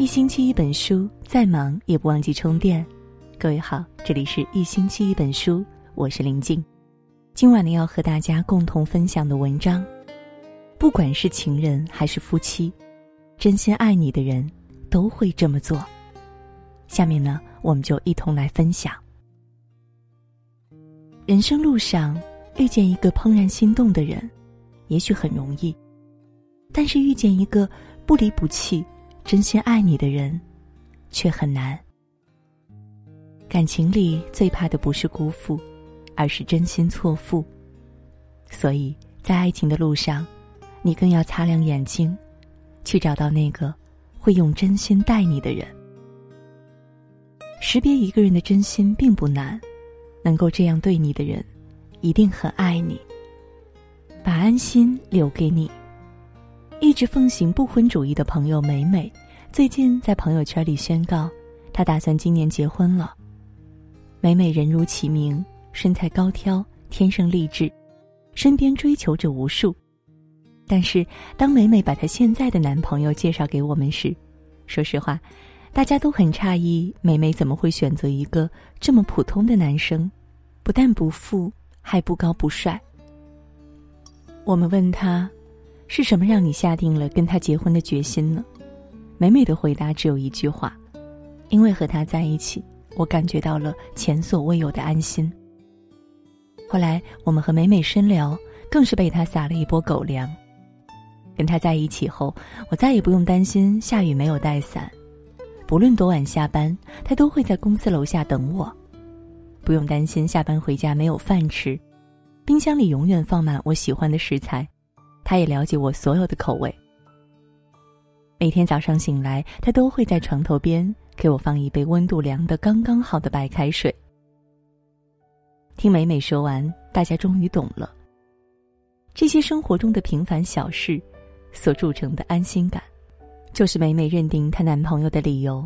一星期一本书，再忙也不忘记充电。各位好，这里是一星期一本书，我是林静。今晚呢，要和大家共同分享的文章，不管是情人还是夫妻，真心爱你的人都会这么做。下面呢，我们就一同来分享。人生路上遇见一个怦然心动的人，也许很容易，但是遇见一个不离不弃。真心爱你的人，却很难。感情里最怕的不是辜负，而是真心错付。所以在爱情的路上，你更要擦亮眼睛，去找到那个会用真心待你的人。识别一个人的真心并不难，能够这样对你的人，一定很爱你。把安心留给你。一直奉行不婚主义的朋友美美，最近在朋友圈里宣告，她打算今年结婚了。美美人如其名，身材高挑，天生丽质，身边追求者无数。但是，当美美把她现在的男朋友介绍给我们时，说实话，大家都很诧异，美美怎么会选择一个这么普通的男生，不但不富，还不高不帅。我们问她。是什么让你下定了跟他结婚的决心呢？美美的回答只有一句话：因为和他在一起，我感觉到了前所未有的安心。后来我们和美美深聊，更是被他撒了一波狗粮。跟他在一起后，我再也不用担心下雨没有带伞，不论多晚下班，他都会在公司楼下等我，不用担心下班回家没有饭吃，冰箱里永远放满我喜欢的食材。他也了解我所有的口味。每天早上醒来，他都会在床头边给我放一杯温度凉的刚刚好的白开水。听美美说完，大家终于懂了。这些生活中的平凡小事，所铸成的安心感，就是美美认定她男朋友的理由。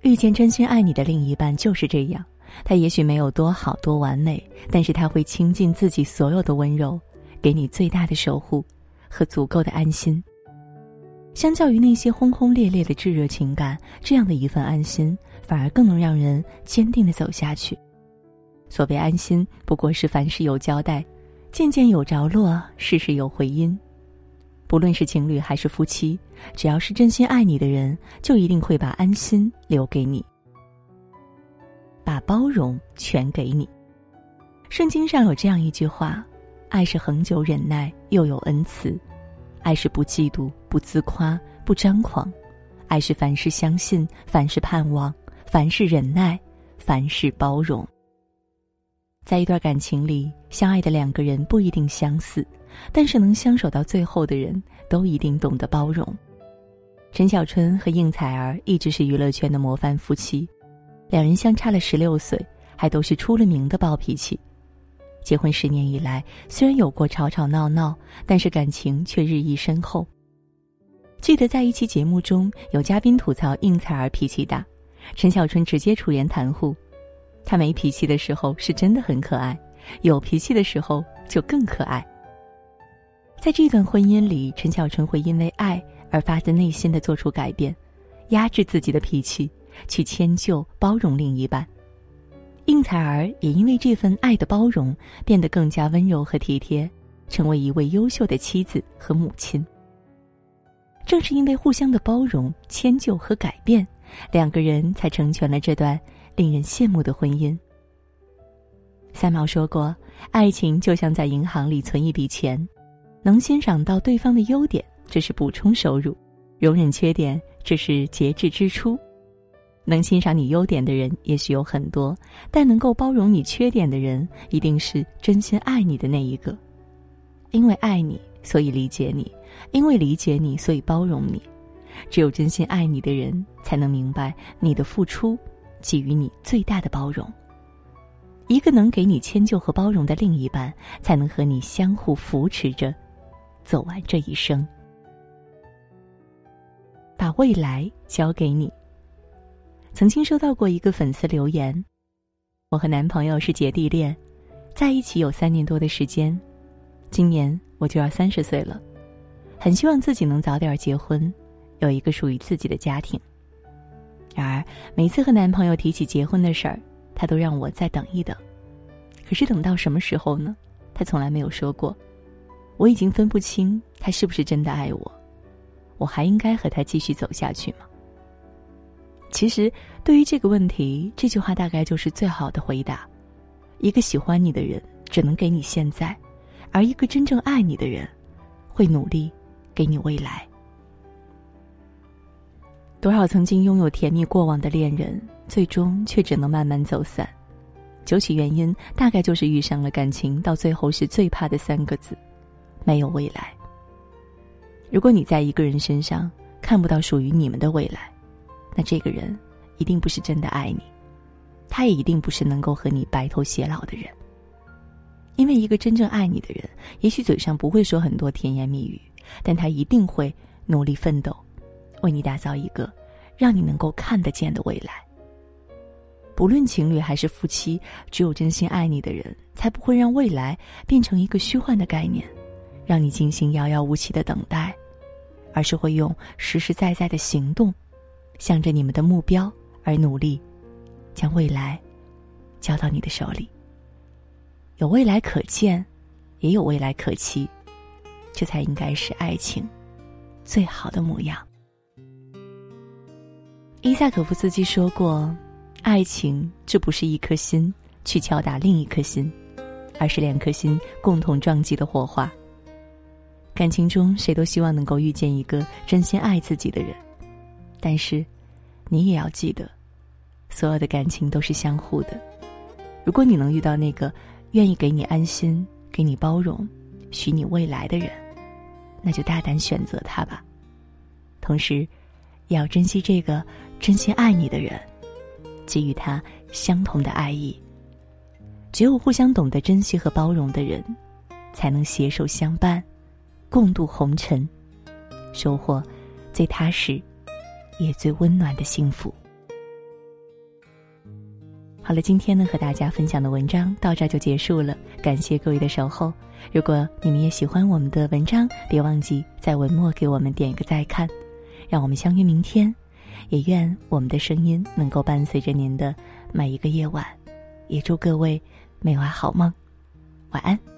遇见真心爱你的另一半就是这样，他也许没有多好多完美，但是他会倾尽自己所有的温柔。给你最大的守护和足够的安心。相较于那些轰轰烈烈的炙热情感，这样的一份安心反而更能让人坚定的走下去。所谓安心，不过是凡事有交代，件件有着落，事事有回音。不论是情侣还是夫妻，只要是真心爱你的人，就一定会把安心留给你，把包容全给你。圣经上有这样一句话。爱是恒久忍耐，又有恩慈；爱是不嫉妒，不自夸，不张狂；爱是凡事相信，凡事盼望，凡事忍耐，凡事包容。在一段感情里，相爱的两个人不一定相似，但是能相守到最后的人，都一定懂得包容。陈小春和应采儿一直是娱乐圈的模范夫妻，两人相差了十六岁，还都是出了名的暴脾气。结婚十年以来，虽然有过吵吵闹闹，但是感情却日益深厚。记得在一期节目中，有嘉宾吐槽应采儿脾气大，陈小春直接出言袒护：“他没脾气的时候是真的很可爱，有脾气的时候就更可爱。”在这段婚姻里，陈小春会因为爱而发自内心的做出改变，压制自己的脾气，去迁就包容另一半。应采儿也因为这份爱的包容，变得更加温柔和体贴，成为一位优秀的妻子和母亲。正是因为互相的包容、迁就和改变，两个人才成全了这段令人羡慕的婚姻。三毛说过：“爱情就像在银行里存一笔钱，能欣赏到对方的优点，这是补充收入；容忍缺点，这是节制支出。”能欣赏你优点的人也许有很多，但能够包容你缺点的人，一定是真心爱你的那一个。因为爱你，所以理解你；因为理解你，所以包容你。只有真心爱你的人，才能明白你的付出，给予你最大的包容。一个能给你迁就和包容的另一半，才能和你相互扶持着，走完这一生。把未来交给你。曾经收到过一个粉丝留言：“我和男朋友是姐弟恋，在一起有三年多的时间，今年我就要三十岁了，很希望自己能早点结婚，有一个属于自己的家庭。然而，每次和男朋友提起结婚的事儿，他都让我再等一等。可是等到什么时候呢？他从来没有说过。我已经分不清他是不是真的爱我，我还应该和他继续走下去吗？其实，对于这个问题，这句话大概就是最好的回答：一个喜欢你的人只能给你现在，而一个真正爱你的人，会努力给你未来。多少曾经拥有甜蜜过往的恋人，最终却只能慢慢走散。究其原因，大概就是遇上了感情，到最后是最怕的三个字：没有未来。如果你在一个人身上看不到属于你们的未来，那这个人一定不是真的爱你，他也一定不是能够和你白头偕老的人。因为一个真正爱你的人，也许嘴上不会说很多甜言蜜语，但他一定会努力奋斗。为你打造一个让你能够看得见的未来。不论情侣还是夫妻，只有真心爱你的人，才不会让未来变成一个虚幻的概念，让你进行遥遥无期的等待，而是会用实实在在的行动，向着你们的目标而努力，将未来交到你的手里。有未来可见，也有未来可期，这才应该是爱情最好的模样。伊萨可夫斯基说过：“爱情这不是一颗心去敲打另一颗心，而是两颗心共同撞击的火花。”感情中，谁都希望能够遇见一个真心爱自己的人，但是，你也要记得，所有的感情都是相互的。如果你能遇到那个愿意给你安心、给你包容、许你未来的人，那就大胆选择他吧。同时，也要珍惜这个。真心爱你的人，给予他相同的爱意。只有互相懂得珍惜和包容的人，才能携手相伴，共度红尘，收获最踏实也最温暖的幸福。好了，今天呢和大家分享的文章到这就结束了，感谢各位的守候。如果你们也喜欢我们的文章，别忘记在文末给我们点一个再看，让我们相约明天。也愿我们的声音能够伴随着您的每一个夜晚，也祝各位每晚好梦，晚安。